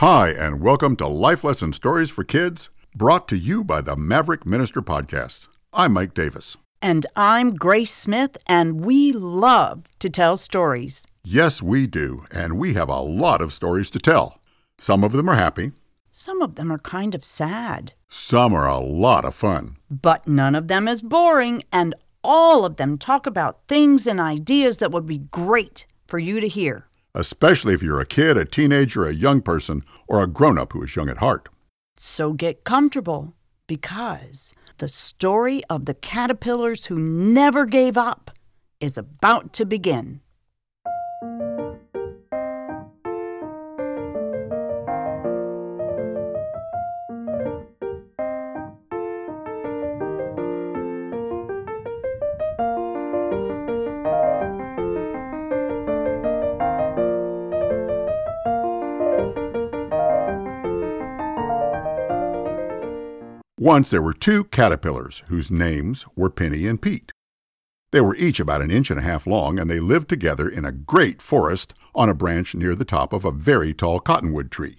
Hi, and welcome to Life Lesson Stories for Kids, brought to you by the Maverick Minister Podcast. I'm Mike Davis. And I'm Grace Smith, and we love to tell stories. Yes, we do, and we have a lot of stories to tell. Some of them are happy, Some of them are kind of sad, some are a lot of fun. but none of them is boring, and all of them talk about things and ideas that would be great for you to hear. Especially if you're a kid, a teenager, a young person, or a grown up who is young at heart. So get comfortable because the story of the caterpillars who never gave up is about to begin. Once there were two caterpillars whose names were Penny and Pete. They were each about an inch and a half long, and they lived together in a great forest on a branch near the top of a very tall cottonwood tree.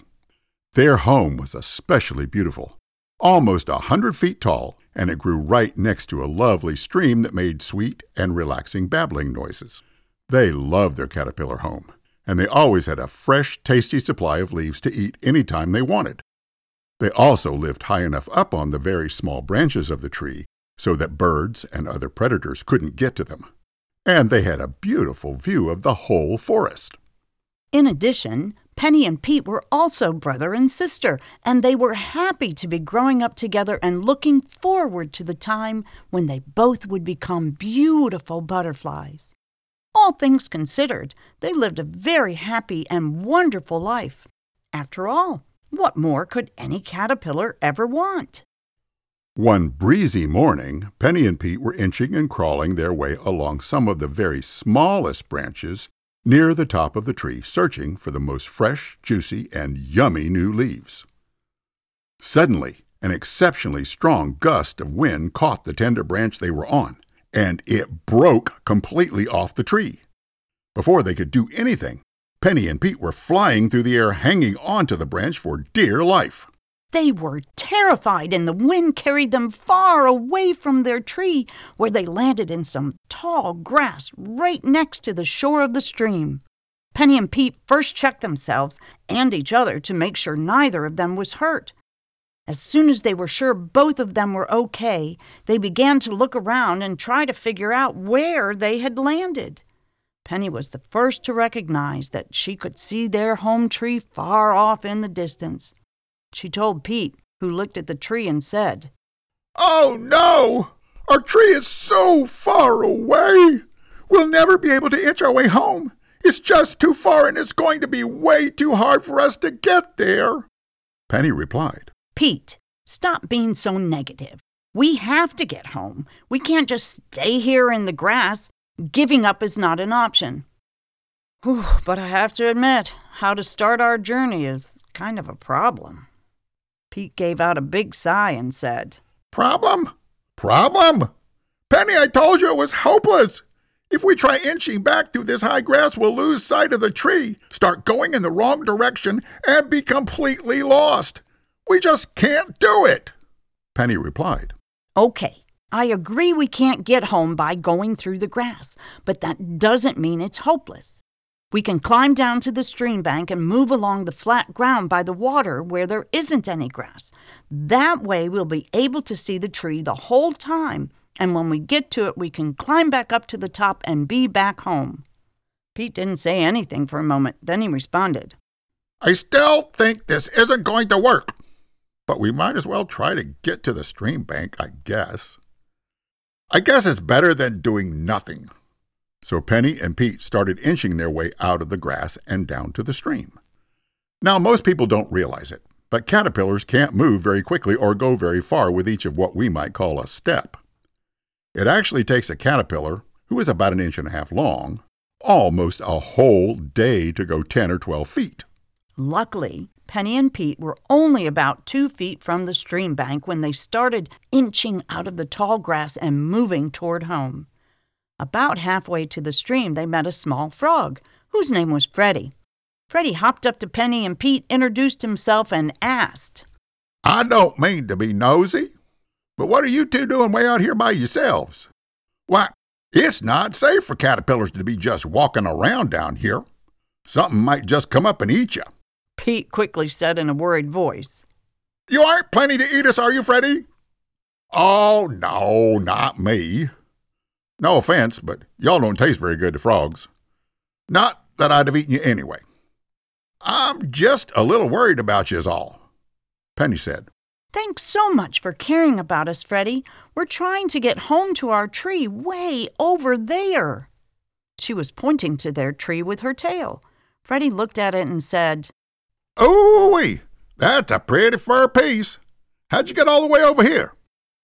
Their home was especially beautiful, almost a hundred feet tall, and it grew right next to a lovely stream that made sweet and relaxing babbling noises. They loved their caterpillar home, and they always had a fresh, tasty supply of leaves to eat any time they wanted. They also lived high enough up on the very small branches of the tree so that birds and other predators couldn't get to them. And they had a beautiful view of the whole forest. In addition, Penny and Pete were also brother and sister, and they were happy to be growing up together and looking forward to the time when they both would become beautiful butterflies. All things considered, they lived a very happy and wonderful life. After all, what more could any caterpillar ever want? One breezy morning, Penny and Pete were inching and crawling their way along some of the very smallest branches near the top of the tree, searching for the most fresh, juicy, and yummy new leaves. Suddenly, an exceptionally strong gust of wind caught the tender branch they were on, and it broke completely off the tree. Before they could do anything, Penny and Pete were flying through the air, hanging onto the branch for dear life. They were terrified, and the wind carried them far away from their tree, where they landed in some tall grass right next to the shore of the stream. Penny and Pete first checked themselves and each other to make sure neither of them was hurt. As soon as they were sure both of them were okay, they began to look around and try to figure out where they had landed. Penny was the first to recognize that she could see their home tree far off in the distance. She told Pete, who looked at the tree and said, Oh no! Our tree is so far away! We'll never be able to inch our way home. It's just too far and it's going to be way too hard for us to get there. Penny replied, Pete, stop being so negative. We have to get home. We can't just stay here in the grass. Giving up is not an option. Whew, but I have to admit, how to start our journey is kind of a problem. Pete gave out a big sigh and said, Problem? Problem? Penny, I told you it was hopeless. If we try inching back through this high grass, we'll lose sight of the tree, start going in the wrong direction, and be completely lost. We just can't do it. Penny replied, Okay, I agree we can't get home by going through the grass, but that doesn't mean it's hopeless. We can climb down to the stream bank and move along the flat ground by the water where there isn't any grass. That way, we'll be able to see the tree the whole time, and when we get to it, we can climb back up to the top and be back home. Pete didn't say anything for a moment, then he responded. I still think this isn't going to work, but we might as well try to get to the stream bank, I guess. I guess it's better than doing nothing. So Penny and Pete started inching their way out of the grass and down to the stream. Now, most people don't realize it, but caterpillars can't move very quickly or go very far with each of what we might call a step. It actually takes a caterpillar, who is about an inch and a half long, almost a whole day to go 10 or 12 feet. Luckily, Penny and Pete were only about two feet from the stream bank when they started inching out of the tall grass and moving toward home. About halfway to the stream, they met a small frog, whose name was Freddie. Freddie hopped up to Penny and Pete, introduced himself, and asked, I don't mean to be nosy, but what are you two doing way out here by yourselves? Why, it's not safe for caterpillars to be just walking around down here. Something might just come up and eat you. Pete quickly said in a worried voice. You aren't planning to eat us, are you, Freddie? Oh, no, not me. No offense, but y'all don't taste very good to frogs. Not that I'd have eaten you anyway. I'm just a little worried about you, is all. Penny said. Thanks so much for caring about us, Freddie. We're trying to get home to our tree way over there. She was pointing to their tree with her tail. Freddie looked at it and said, Ooh, that's a pretty fur piece. How'd you get all the way over here?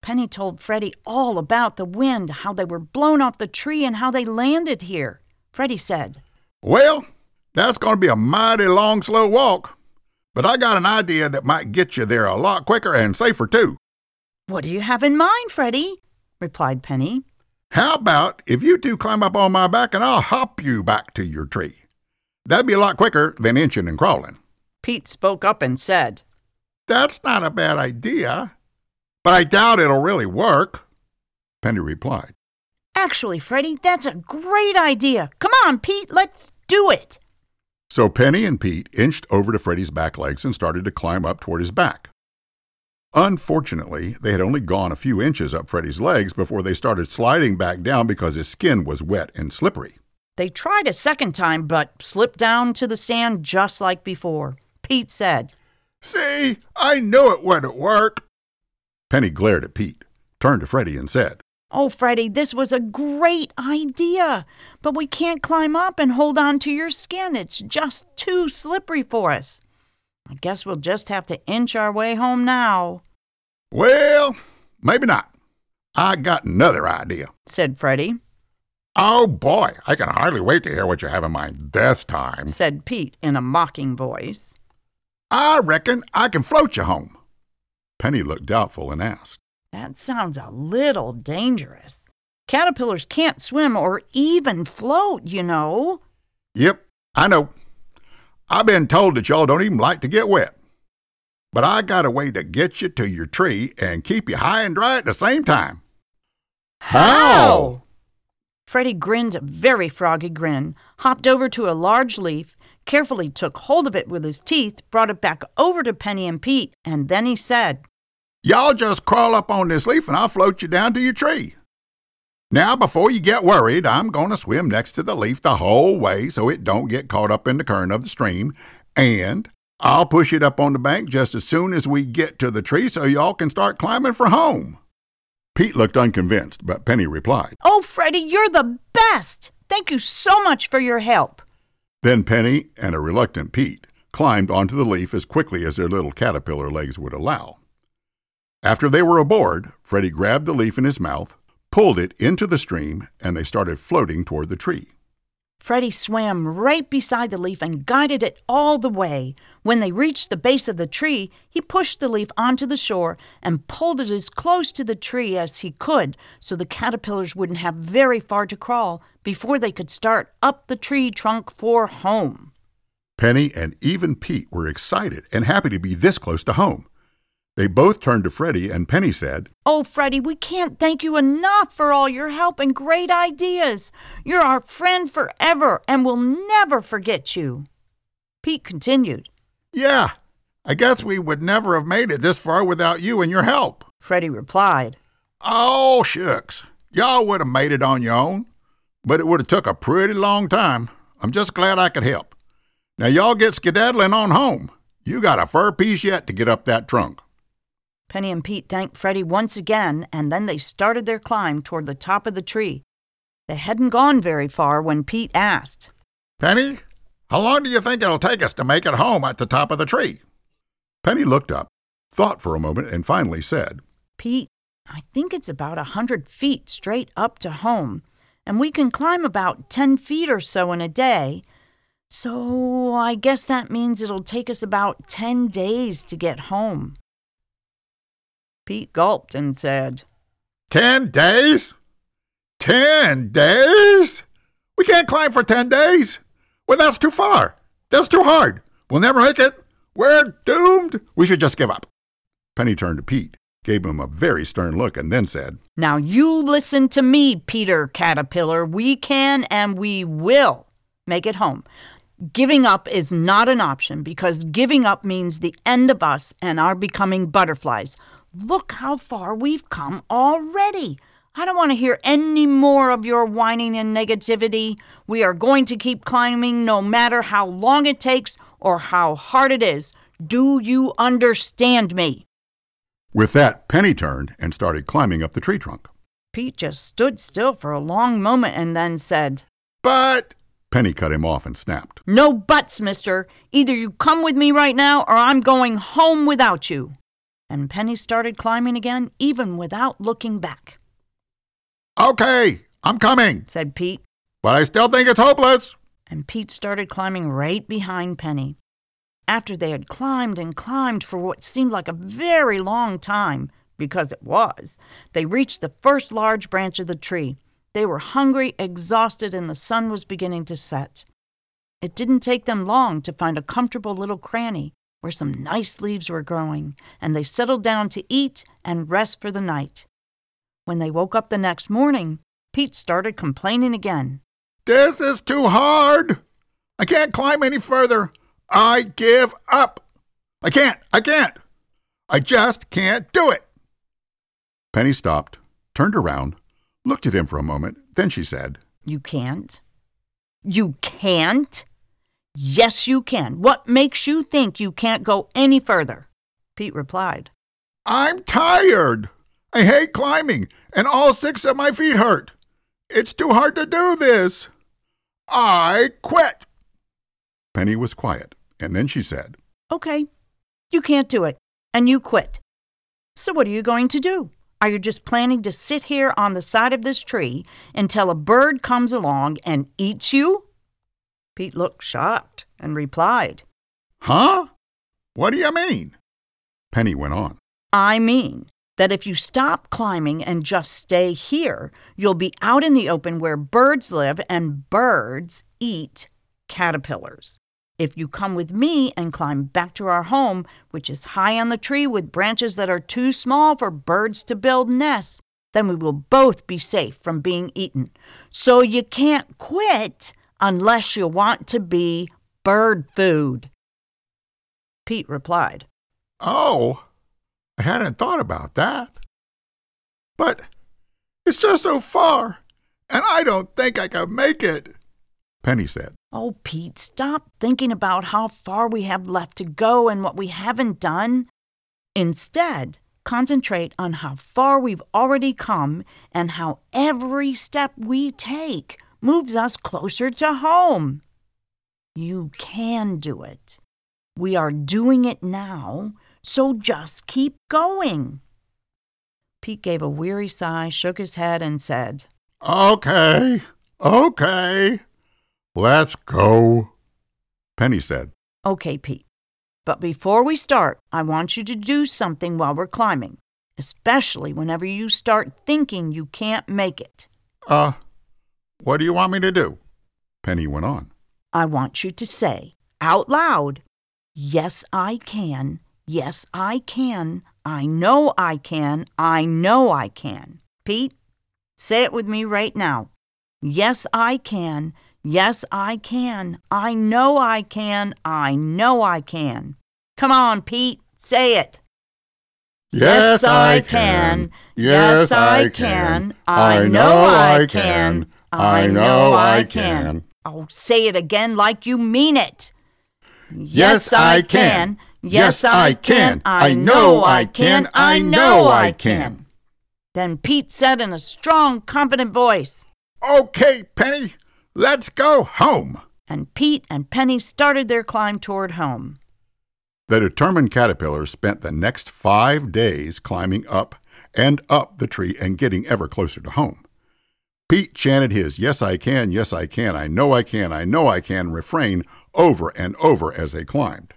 Penny told Freddie all about the wind, how they were blown off the tree, and how they landed here. Freddie said, Well, that's going to be a mighty long, slow walk. But I got an idea that might get you there a lot quicker and safer, too. What do you have in mind, Freddie? replied Penny. How about if you two climb up on my back and I'll hop you back to your tree? That'd be a lot quicker than inching and crawling. Pete spoke up and said, That's not a bad idea, but I doubt it'll really work. Penny replied, Actually, Freddie, that's a great idea. Come on, Pete, let's do it. So Penny and Pete inched over to Freddie's back legs and started to climb up toward his back. Unfortunately, they had only gone a few inches up Freddie's legs before they started sliding back down because his skin was wet and slippery. They tried a second time, but slipped down to the sand just like before. Pete said, See, I knew it wouldn't work. Penny glared at Pete, turned to Freddie, and said, Oh, Freddie, this was a great idea, but we can't climb up and hold on to your skin. It's just too slippery for us. I guess we'll just have to inch our way home now, Well, maybe not. I got another idea. said Freddie. Oh boy, I can hardly wait to hear what you have in mind this time. Said Pete in a mocking voice. I reckon I can float you home. Penny looked doubtful and asked, That sounds a little dangerous. Caterpillars can't swim or even float, you know. Yep, I know. I've been told that y'all don't even like to get wet. But I got a way to get you to your tree and keep you high and dry at the same time. How? Freddie grinned a very froggy grin, hopped over to a large leaf, carefully took hold of it with his teeth, brought it back over to Penny and Pete, and then he said, Y'all just crawl up on this leaf and I'll float you down to your tree. Now, before you get worried, I'm going to swim next to the leaf the whole way so it don't get caught up in the current of the stream, and I'll push it up on the bank just as soon as we get to the tree so y'all can start climbing for home. Pete looked unconvinced, but Penny replied. Oh, Freddie, you're the best! Thank you so much for your help. Then Penny and a reluctant Pete climbed onto the leaf as quickly as their little caterpillar legs would allow. After they were aboard, Freddie grabbed the leaf in his mouth, pulled it into the stream, and they started floating toward the tree. Freddie swam right beside the leaf and guided it all the way. When they reached the base of the tree, he pushed the leaf onto the shore and pulled it as close to the tree as he could so the caterpillars wouldn't have very far to crawl before they could start up the tree trunk for home. Penny and even Pete were excited and happy to be this close to home. They both turned to Freddie, and Penny said, Oh, Freddie, we can't thank you enough for all your help and great ideas. You're our friend forever, and we'll never forget you. Pete continued. Yeah, I guess we would never have made it this far without you and your help. Freddie replied. Oh, shucks. Y'all would have made it on your own, but it would have took a pretty long time. I'm just glad I could help. Now, y'all get skedaddling on home. You got a fur piece yet to get up that trunk. Penny and Pete thanked Freddie once again, and then they started their climb toward the top of the tree. They hadn't gone very far when Pete asked, Penny, how long do you think it'll take us to make it home at the top of the tree? Penny looked up, thought for a moment, and finally said, Pete, I think it's about a hundred feet straight up to home, and we can climb about ten feet or so in a day. So I guess that means it'll take us about ten days to get home. Pete gulped and said, Ten days? Ten days? We can't climb for ten days. Well, that's too far. That's too hard. We'll never make it. We're doomed. We should just give up. Penny turned to Pete, gave him a very stern look, and then said, Now you listen to me, Peter Caterpillar. We can and we will make it home. Giving up is not an option because giving up means the end of us and our becoming butterflies. Look how far we've come already. I don't want to hear any more of your whining and negativity. We are going to keep climbing no matter how long it takes or how hard it is. Do you understand me? With that, Penny turned and started climbing up the tree trunk. Pete just stood still for a long moment and then said, But Penny cut him off and snapped. No buts, mister. Either you come with me right now or I'm going home without you. And Penny started climbing again, even without looking back. Okay, I'm coming, said Pete. But I still think it's hopeless. And Pete started climbing right behind Penny. After they had climbed and climbed for what seemed like a very long time, because it was, they reached the first large branch of the tree. They were hungry, exhausted, and the sun was beginning to set. It didn't take them long to find a comfortable little cranny where some nice leaves were growing, and they settled down to eat and rest for the night. When they woke up the next morning, Pete started complaining again. This is too hard. I can't climb any further. I give up. I can't. I can't. I just can't do it. Penny stopped, turned around, looked at him for a moment. Then she said, You can't? You can't? Yes, you can. What makes you think you can't go any further? Pete replied, I'm tired. I hate climbing, and all six of my feet hurt. It's too hard to do this. I quit. Penny was quiet, and then she said, Okay, you can't do it, and you quit. So what are you going to do? Are you just planning to sit here on the side of this tree until a bird comes along and eats you? Pete looked shocked and replied, Huh? What do you mean? Penny went on. I mean that if you stop climbing and just stay here, you'll be out in the open where birds live and birds eat caterpillars. If you come with me and climb back to our home, which is high on the tree with branches that are too small for birds to build nests, then we will both be safe from being eaten. So you can't quit unless you want to be bird food. Pete replied, Oh, I hadn't thought about that. But it's just so far, and I don't think I can make it, Penny said. Oh, Pete, stop thinking about how far we have left to go and what we haven't done. Instead, concentrate on how far we've already come and how every step we take moves us closer to home. You can do it. We are doing it now, so just keep going. Pete gave a weary sigh, shook his head, and said, Okay, okay. Let's go. Penny said, Okay, Pete. But before we start, I want you to do something while we're climbing, especially whenever you start thinking you can't make it. Uh, what do you want me to do? Penny went on. I want you to say out loud, Yes, I can. Yes, I can. I know I can. I know I can. Pete, say it with me right now. Yes, I can. Yes, I can. I know I can. I know I can. Come on, Pete, say it. Yes, I can. Yes, I can. I know I can. I know I can. Oh, say it again like you mean it. Yes, I can. Yes, I can. I know I can. I know I can. Then Pete said in a strong, confident voice, Okay, Penny, let's go home. And Pete and Penny started their climb toward home. The determined caterpillars spent the next five days climbing up and up the tree and getting ever closer to home. Pete chanted his Yes, I can, yes, I can, I know I can, I know I can refrain over and over as they climbed.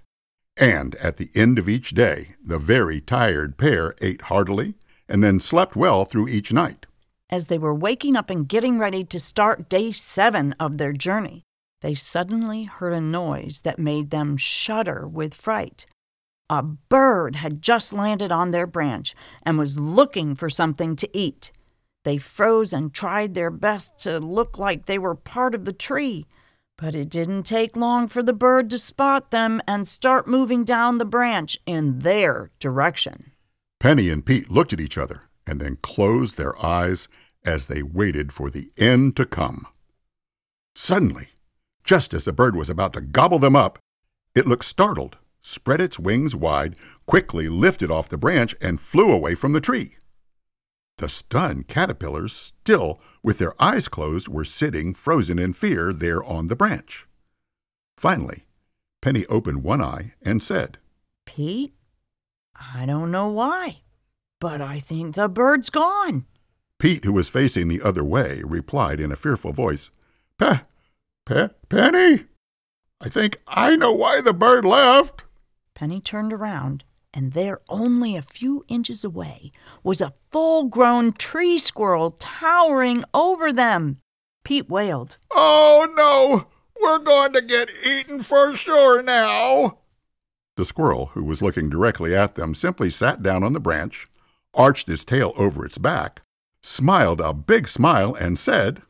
And at the end of each day, the very tired pair ate heartily and then slept well through each night. As they were waking up and getting ready to start day seven of their journey, they suddenly heard a noise that made them shudder with fright. A bird had just landed on their branch and was looking for something to eat. They froze and tried their best to look like they were part of the tree, but it didn't take long for the bird to spot them and start moving down the branch in their direction. Penny and Pete looked at each other and then closed their eyes as they waited for the end to come. Suddenly, just as the bird was about to gobble them up, it looked startled, spread its wings wide, quickly lifted off the branch, and flew away from the tree. The stunned caterpillars, still with their eyes closed, were sitting frozen in fear there on the branch. Finally, Penny opened one eye and said, Pete, I don't know why, but I think the bird's gone. Pete, who was facing the other way, replied in a fearful voice, Pe, Pe, Penny, I think I know why the bird left. Penny turned around, and there, only a few inches away, was a full grown tree squirrel towering over them. Pete wailed, Oh no! We're going to get eaten for sure now! The squirrel, who was looking directly at them, simply sat down on the branch, arched its tail over its back, smiled a big smile, and said,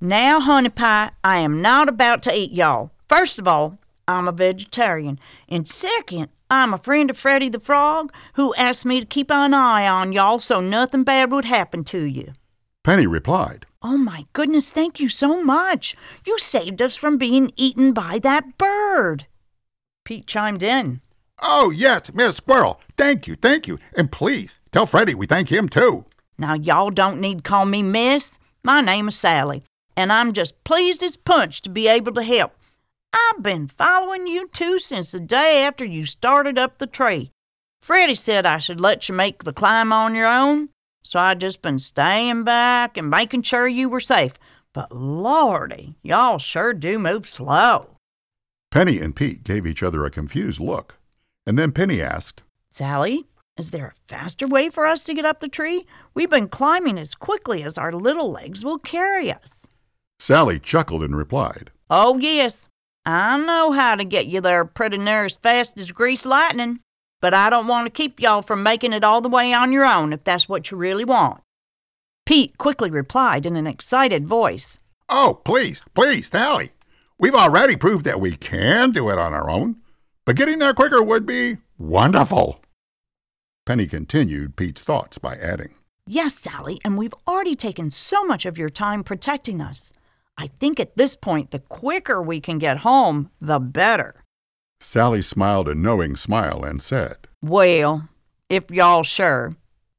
Now, Honey Pie, I am not about to eat y'all. First of all, I'm a vegetarian. And second, I'm a friend of Freddie the Frog who asked me to keep an eye on y'all so nothing bad would happen to you. Penny replied, Oh my goodness, thank you so much. You saved us from being eaten by that bird. Pete chimed in. Oh, yes, Miss Squirrel. Thank you, thank you. And please tell Freddie we thank him too. Now, y'all don't need to call me Miss. My name is Sally, and I'm just pleased as punch to be able to help. I've been following you two since the day after you started up the tree. Freddie said I should let you make the climb on your own, so I just been staying back and making sure you were safe. But lordy, y'all sure do move slow. Penny and Pete gave each other a confused look, and then Penny asked, Sally, is there a faster way for us to get up the tree? We've been climbing as quickly as our little legs will carry us. Sally chuckled and replied, Oh, yes, I know how to get you there pretty near as fast as grease lightning, but I don't want to keep y'all from making it all the way on your own if that's what you really want. Pete quickly replied in an excited voice. Oh, please, please, Sally. We've already proved that we can do it on our own, but getting there quicker would be wonderful. Penny continued Pete's thoughts by adding, Yes, Sally, and we've already taken so much of your time protecting us. I think at this point, the quicker we can get home, the better. Sally smiled a knowing smile and said, Well, if y'all sure,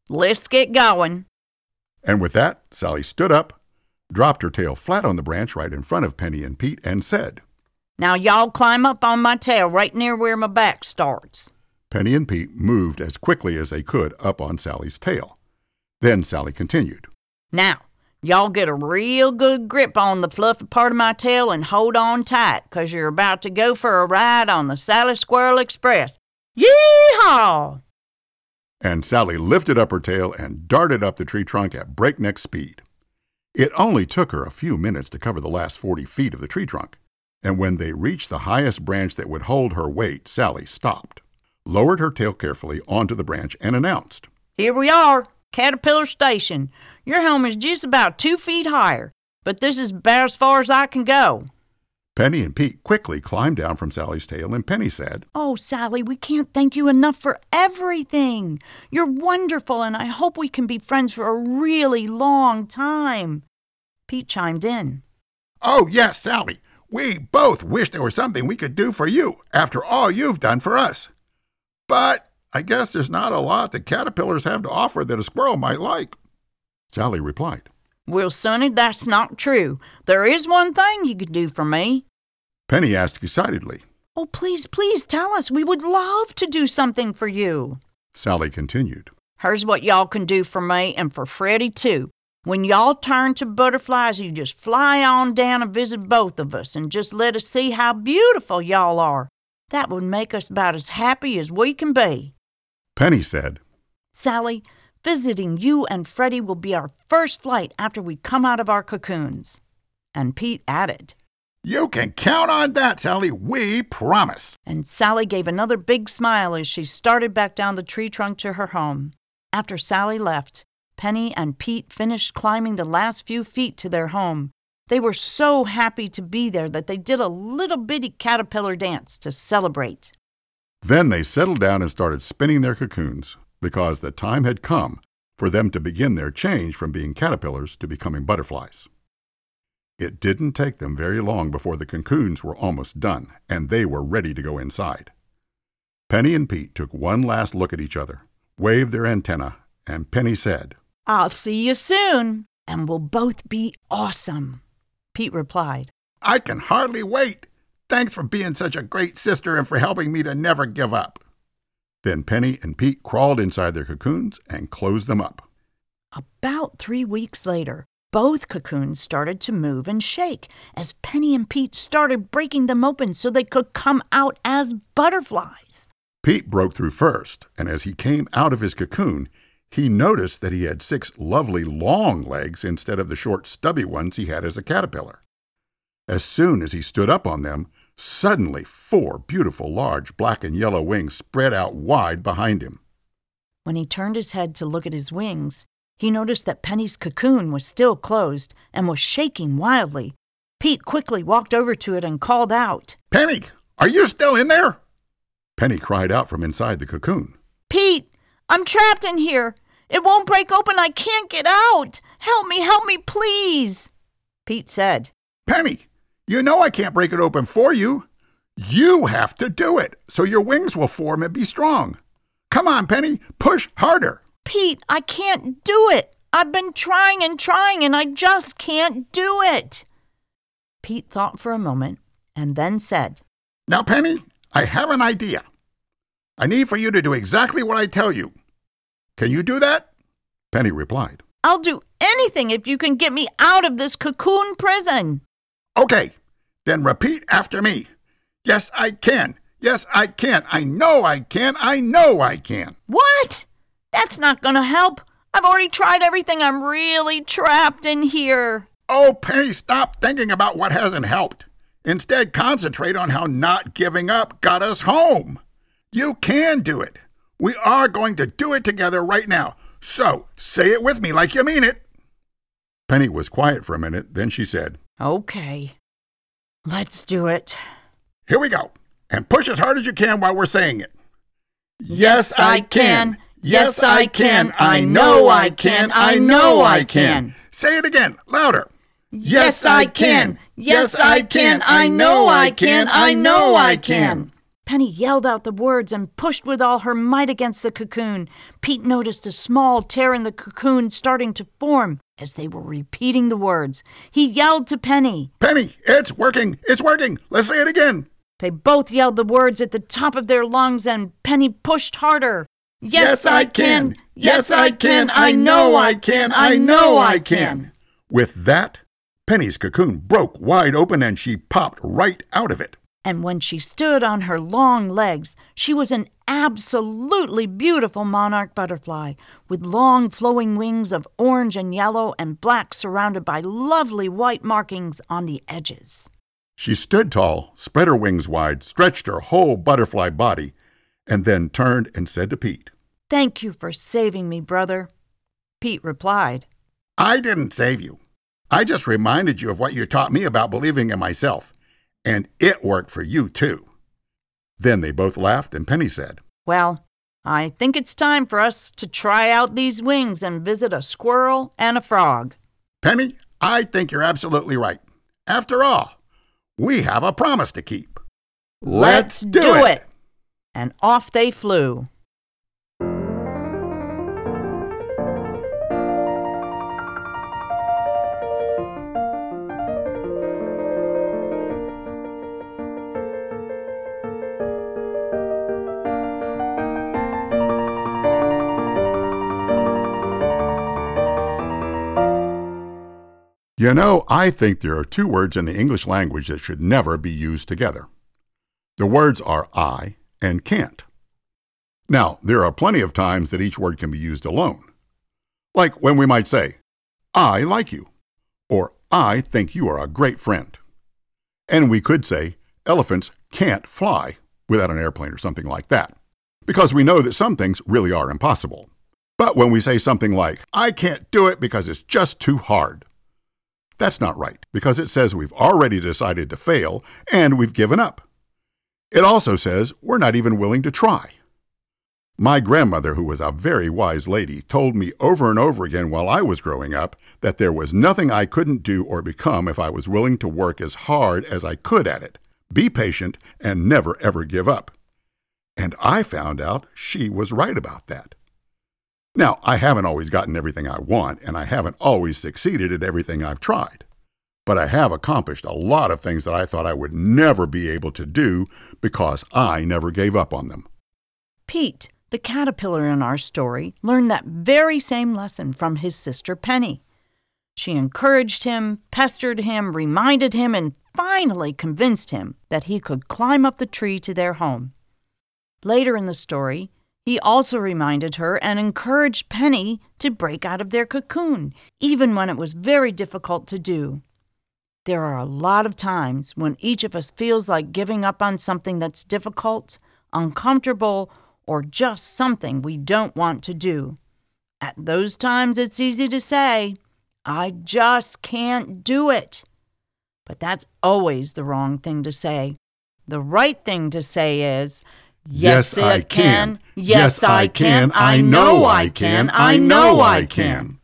let's get going. And with that, Sally stood up, dropped her tail flat on the branch right in front of Penny and Pete, and said, Now y'all climb up on my tail right near where my back starts. Penny and Pete moved as quickly as they could up on Sally's tail. Then Sally continued, Now, y'all get a real good grip on the fluffy part of my tail and hold on tight, because you're about to go for a ride on the Sally Squirrel Express. Yee-haw! and Sally lifted up her tail and darted up the tree trunk at breakneck speed. It only took her a few minutes to cover the last 40 feet of the tree trunk, and when they reached the highest branch that would hold her weight, Sally stopped, lowered her tail carefully onto the branch, and announced, Here we are, Caterpillar Station. Your home is just about two feet higher, but this is about as far as I can go. Penny and Pete quickly climbed down from Sally's tail, and Penny said, Oh, Sally, we can't thank you enough for everything. You're wonderful, and I hope we can be friends for a really long time. Pete chimed in. Oh, yes, Sally. We both wish there was something we could do for you after all you've done for us. But I guess there's not a lot that caterpillars have to offer that a squirrel might like. Sally replied, Well, Sonny, that's not true. There is one thing you could do for me. Penny asked excitedly. Oh, please, please tell us. We would love to do something for you. Sally continued, Here's what y'all can do for me and for Freddie, too. When y'all turn to butterflies, you just fly on down and visit both of us and just let us see how beautiful y'all are. That would make us about as happy as we can be. Penny said, Sally, visiting you and Freddie will be our first flight after we come out of our cocoons. And Pete added, You can count on that, Sally. We promise. And Sally gave another big smile as she started back down the tree trunk to her home. After Sally left, Penny and Pete finished climbing the last few feet to their home. They were so happy to be there that they did a little bitty caterpillar dance to celebrate. Then they settled down and started spinning their cocoons because the time had come for them to begin their change from being caterpillars to becoming butterflies. It didn't take them very long before the cocoons were almost done and they were ready to go inside. Penny and Pete took one last look at each other, waved their antenna, and Penny said, I'll see you soon, and we'll both be awesome. Pete replied, I can hardly wait. Thanks for being such a great sister and for helping me to never give up. Then Penny and Pete crawled inside their cocoons and closed them up. About three weeks later, both cocoons started to move and shake as Penny and Pete started breaking them open so they could come out as butterflies. Pete broke through first, and as he came out of his cocoon, he noticed that he had six lovely long legs instead of the short stubby ones he had as a caterpillar. As soon as he stood up on them, suddenly four beautiful large black and yellow wings spread out wide behind him. When he turned his head to look at his wings, he noticed that Penny's cocoon was still closed and was shaking wildly. Pete quickly walked over to it and called out, Penny, are you still in there? Penny cried out from inside the cocoon. Pete, I'm trapped in here. It won't break open. I can't get out. Help me, help me, please. Pete said, Penny, you know I can't break it open for you. You have to do it so your wings will form and be strong. Come on, Penny, push harder. Pete, I can't do it. I've been trying and trying and I just can't do it. Pete thought for a moment and then said, Now, Penny, I have an idea. I need for you to do exactly what I tell you. Can you do that? Penny replied, I'll do anything if you can get me out of this cocoon prison. Okay, then repeat after me. Yes, I can. Yes, I can. I know I can. I know I can. What? That's not going to help. I've already tried everything. I'm really trapped in here. Oh, Penny, stop thinking about what hasn't helped. Instead, concentrate on how not giving up got us home. You can do it. We are going to do it together right now. So say it with me like you mean it. Penny was quiet for a minute, then she said, Okay, let's do it. Here we go. And push as hard as you can while we're saying it. Yes, I can. Yes, I can. I know I can. I know I can. Say it again, louder. Yes, I can. Yes, I can. I know I can. I know I can. Penny yelled out the words and pushed with all her might against the cocoon. Pete noticed a small tear in the cocoon starting to form as they were repeating the words. He yelled to Penny. Penny, it's working. It's working. Let's say it again. They both yelled the words at the top of their lungs, and Penny pushed harder. Yes, I can. Yes, I can. I know I can. I know I can. With that, Penny's cocoon broke wide open and she popped right out of it. And when she stood on her long legs, she was an absolutely beautiful monarch butterfly with long flowing wings of orange and yellow and black surrounded by lovely white markings on the edges. She stood tall, spread her wings wide, stretched her whole butterfly body, and then turned and said to Pete, Thank you for saving me, brother. Pete replied, I didn't save you. I just reminded you of what you taught me about believing in myself, and it worked for you too. Then they both laughed, and Penny said, Well, I think it's time for us to try out these wings and visit a squirrel and a frog. Penny, I think you're absolutely right. After all, we have a promise to keep. Let's do it. And off they flew. You know, I think there are two words in the English language that should never be used together. The words are I and can't. Now, there are plenty of times that each word can be used alone. Like when we might say, I like you, or I think you are a great friend. And we could say elephants can't fly without an airplane or something like that, because we know that some things really are impossible. But when we say something like, I can't do it because it's just too hard, that's not right, because it says we've already decided to fail and we've given up. It also says we're not even willing to try. My grandmother, who was a very wise lady, told me over and over again while I was growing up that there was nothing I couldn't do or become if I was willing to work as hard as I could at it, be patient, and never ever give up. And I found out she was right about that. Now, I haven't always gotten everything I want, and I haven't always succeeded at everything I've tried. But I have accomplished a lot of things that I thought I would never be able to do because I never gave up on them. Pete, the caterpillar in our story, learned that very same lesson from his sister Penny. She encouraged him, pestered him, reminded him, and finally convinced him that he could climb up the tree to their home. Later in the story, he also reminded her and encouraged Penny to break out of their cocoon, even when it was very difficult to do. There are a lot of times when each of us feels like giving up on something that's difficult, uncomfortable, or just something we don't want to do. At those times, it's easy to say, I just can't do it. But that's always the wrong thing to say. The right thing to say is, Yes, I can. Yes, I can. I know I can. I know I can.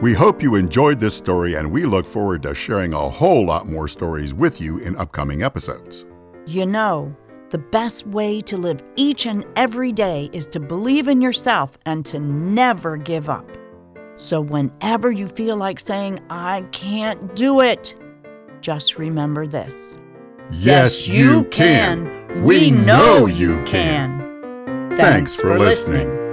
We hope you enjoyed this story, and we look forward to sharing a whole lot more stories with you in upcoming episodes. You know, the best way to live each and every day is to believe in yourself and to never give up. So, whenever you feel like saying, I can't do it, just remember this. Yes, you can. We know you can. Thanks for listening.